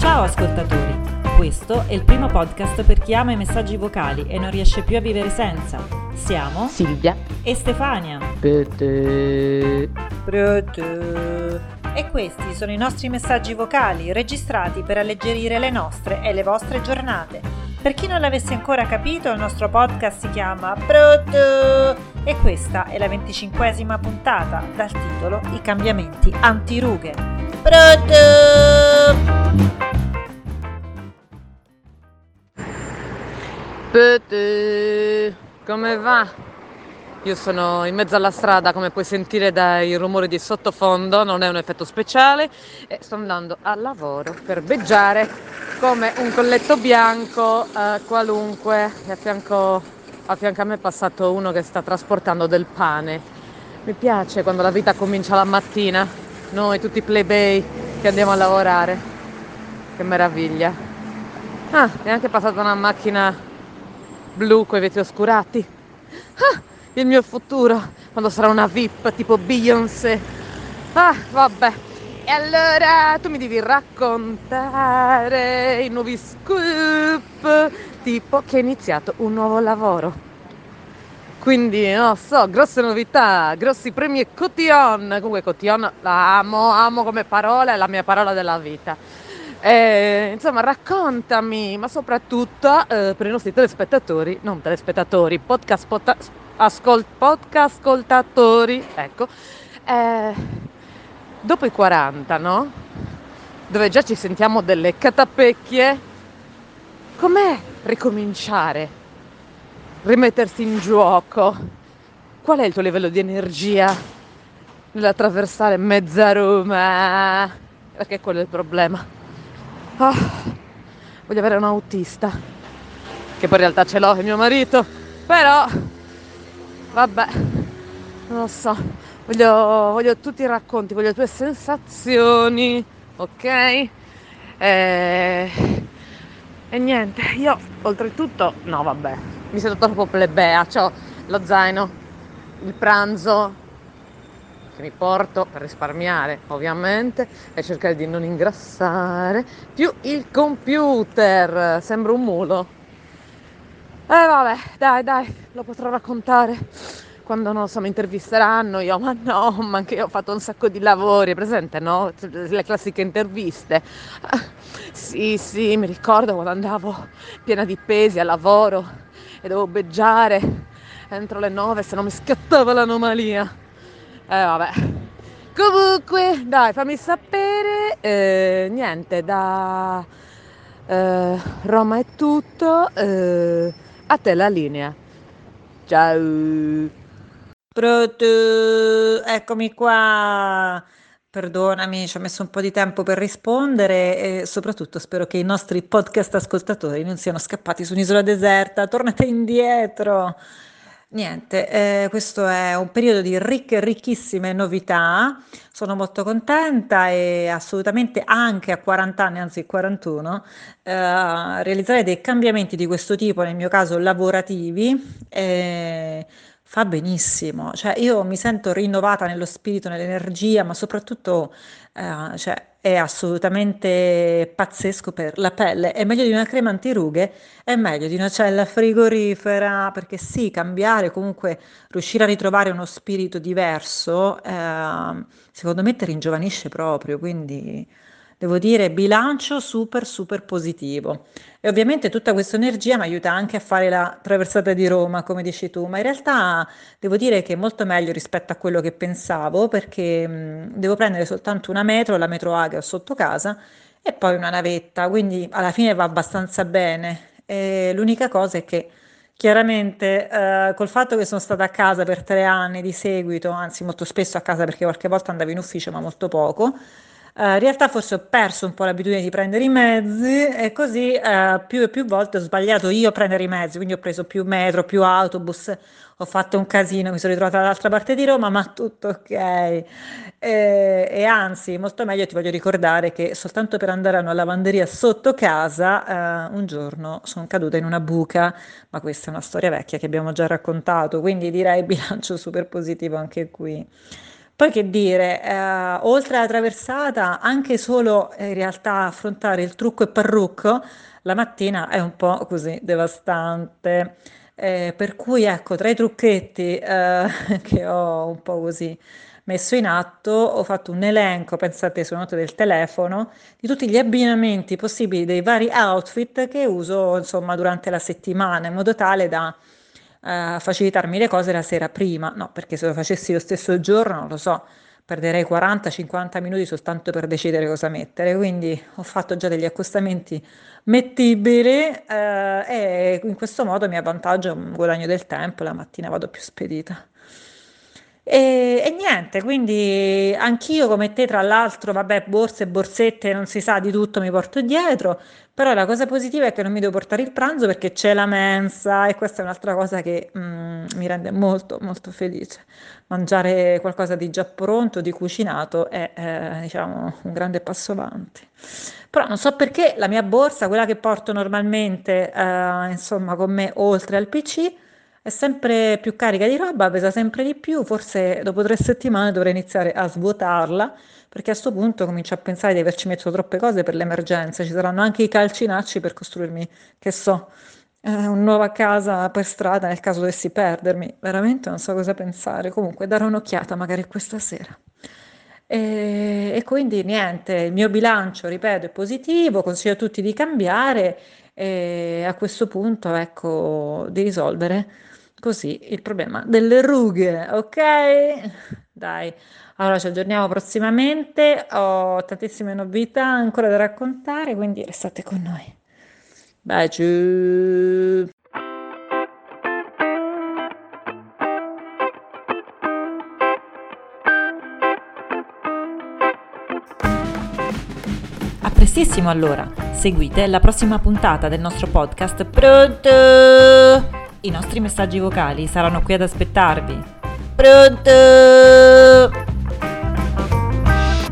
Ciao ascoltatori, questo è il primo podcast per chi ama i messaggi vocali e non riesce più a vivere senza. Siamo Silvia e Stefania. E questi sono i nostri messaggi vocali registrati per alleggerire le nostre e le vostre giornate. Per chi non l'avesse ancora capito, il nostro podcast si chiama Pronto e questa è la venticinquesima puntata dal titolo I cambiamenti antirughe. Pronto! Come va? Io sono in mezzo alla strada, come puoi sentire dai rumori di sottofondo, non è un effetto speciale e sto andando al lavoro per beggiare come un colletto bianco eh, qualunque e a fianco, a fianco a me è passato uno che sta trasportando del pane. Mi piace quando la vita comincia la mattina, noi tutti plebei che andiamo a lavorare. Che meraviglia. Ah, è anche passata una macchina blu con i vetri oscurati. Ah, il mio futuro, quando sarà una VIP tipo Beyoncé. Ah, vabbè. E allora tu mi devi raccontare i nuovi scoop, tipo che hai iniziato un nuovo lavoro. Quindi, non so, grosse novità, grossi premi e cotillon. Comunque cotillon la amo, amo come parola, è la mia parola della vita. Eh, insomma, raccontami, ma soprattutto eh, per i nostri telespettatori, non telespettatori, podcast, pota- ascol- podcast ascoltatori, ecco, eh, dopo i 40, no? Dove già ci sentiamo delle catapecchie, com'è ricominciare? Rimettersi in gioco? Qual è il tuo livello di energia nell'attraversare mezza Roma? Perché quello è il problema. Ah, voglio avere un autista, che poi in realtà ce l'ho, è mio marito, però vabbè, non lo so, voglio, voglio tutti i racconti, voglio le tue sensazioni, ok? E, e niente, io oltretutto, no vabbè, mi sento troppo plebea, ho lo zaino, il pranzo, che mi porto per risparmiare ovviamente e cercare di non ingrassare più il computer. Sembra un mulo. E eh, vabbè dai dai lo potrò raccontare quando non so mi intervisteranno io ma no ma anche io ho fatto un sacco di lavori presente no le classiche interviste sì sì mi ricordo quando andavo piena di pesi al lavoro e dovevo beggiare entro le nove se no mi scattava l'anomalia eh vabbè. Comunque, dai, fammi sapere. Eh, niente, da eh, Roma è tutto. Eh, a te la linea. Ciao. Pronto, eccomi qua. Perdonami, ci ho messo un po' di tempo per rispondere e soprattutto spero che i nostri podcast ascoltatori non siano scappati su un'isola deserta. Tornate indietro. Niente, eh, questo è un periodo di ricche, ricchissime novità. Sono molto contenta e assolutamente anche a 40 anni, anzi 41, eh, realizzare dei cambiamenti di questo tipo, nel mio caso lavorativi, eh, fa benissimo. Cioè, io mi sento rinnovata nello spirito, nell'energia, ma soprattutto, eh, cioè, è assolutamente pazzesco per la pelle. È meglio di una crema antirughe, è meglio di una cella frigorifera, perché sì, cambiare, comunque riuscire a ritrovare uno spirito diverso, eh, secondo me ti ringiovanisce proprio, quindi devo dire bilancio super super positivo. E ovviamente tutta questa energia mi aiuta anche a fare la traversata di Roma, come dici tu, ma in realtà devo dire che è molto meglio rispetto a quello che pensavo, perché mh, devo prendere soltanto una metro, la metro A che ho sotto casa, e poi una navetta, quindi alla fine va abbastanza bene. E l'unica cosa è che chiaramente eh, col fatto che sono stata a casa per tre anni di seguito, anzi molto spesso a casa perché qualche volta andavo in ufficio ma molto poco, in realtà forse ho perso un po' l'abitudine di prendere i mezzi e così uh, più e più volte ho sbagliato io a prendere i mezzi, quindi ho preso più metro, più autobus, ho fatto un casino, mi sono ritrovata dall'altra parte di Roma, ma tutto ok. E, e anzi, molto meglio ti voglio ricordare che soltanto per andare a una lavanderia sotto casa uh, un giorno sono caduta in una buca, ma questa è una storia vecchia che abbiamo già raccontato, quindi direi bilancio super positivo anche qui. Poi che dire, eh, oltre alla traversata, anche solo eh, in realtà affrontare il trucco e parrucco la mattina è un po' così devastante. Eh, per cui ecco, tra i trucchetti eh, che ho un po' così messo in atto, ho fatto un elenco, pensate su note del telefono, di tutti gli abbinamenti possibili dei vari outfit che uso insomma durante la settimana, in modo tale da eh, facilitarmi le cose la sera prima, no, perché se lo facessi lo stesso giorno, non lo so, perderei 40-50 minuti soltanto per decidere cosa mettere, quindi ho fatto già degli accostamenti mettibili eh, e in questo modo mi avvantaggio un guadagno del tempo, la mattina vado più spedita. E, e, niente, quindi anch'io come te, tra l'altro, vabbè, borse e borsette, non si sa di tutto, mi porto dietro, però la cosa positiva è che non mi devo portare il pranzo perché c'è la mensa e questa è un'altra cosa che mm, mi rende molto, molto felice. Mangiare qualcosa di già pronto, di cucinato, è, eh, diciamo, un grande passo avanti. Però non so perché la mia borsa, quella che porto normalmente, eh, insomma, con me oltre al PC, è sempre più carica di roba, pesa sempre di più, forse dopo tre settimane dovrei iniziare a svuotarla, perché a questo punto comincio a pensare di averci messo troppe cose per l'emergenza, ci saranno anche i calcinacci per costruirmi, che so, eh, una nuova casa per strada nel caso dovessi perdermi, veramente non so cosa pensare, comunque darò un'occhiata magari questa sera. E, e quindi niente, il mio bilancio, ripeto, è positivo, consiglio a tutti di cambiare e a questo punto, ecco, di risolvere così il problema delle rughe, ok? Dai, allora ci aggiorniamo prossimamente, ho tantissime novità ancora da raccontare, quindi restate con noi. Baci! A prestissimo allora, seguite la prossima puntata del nostro podcast Pronto! I nostri messaggi vocali saranno qui ad aspettarvi. Pronto?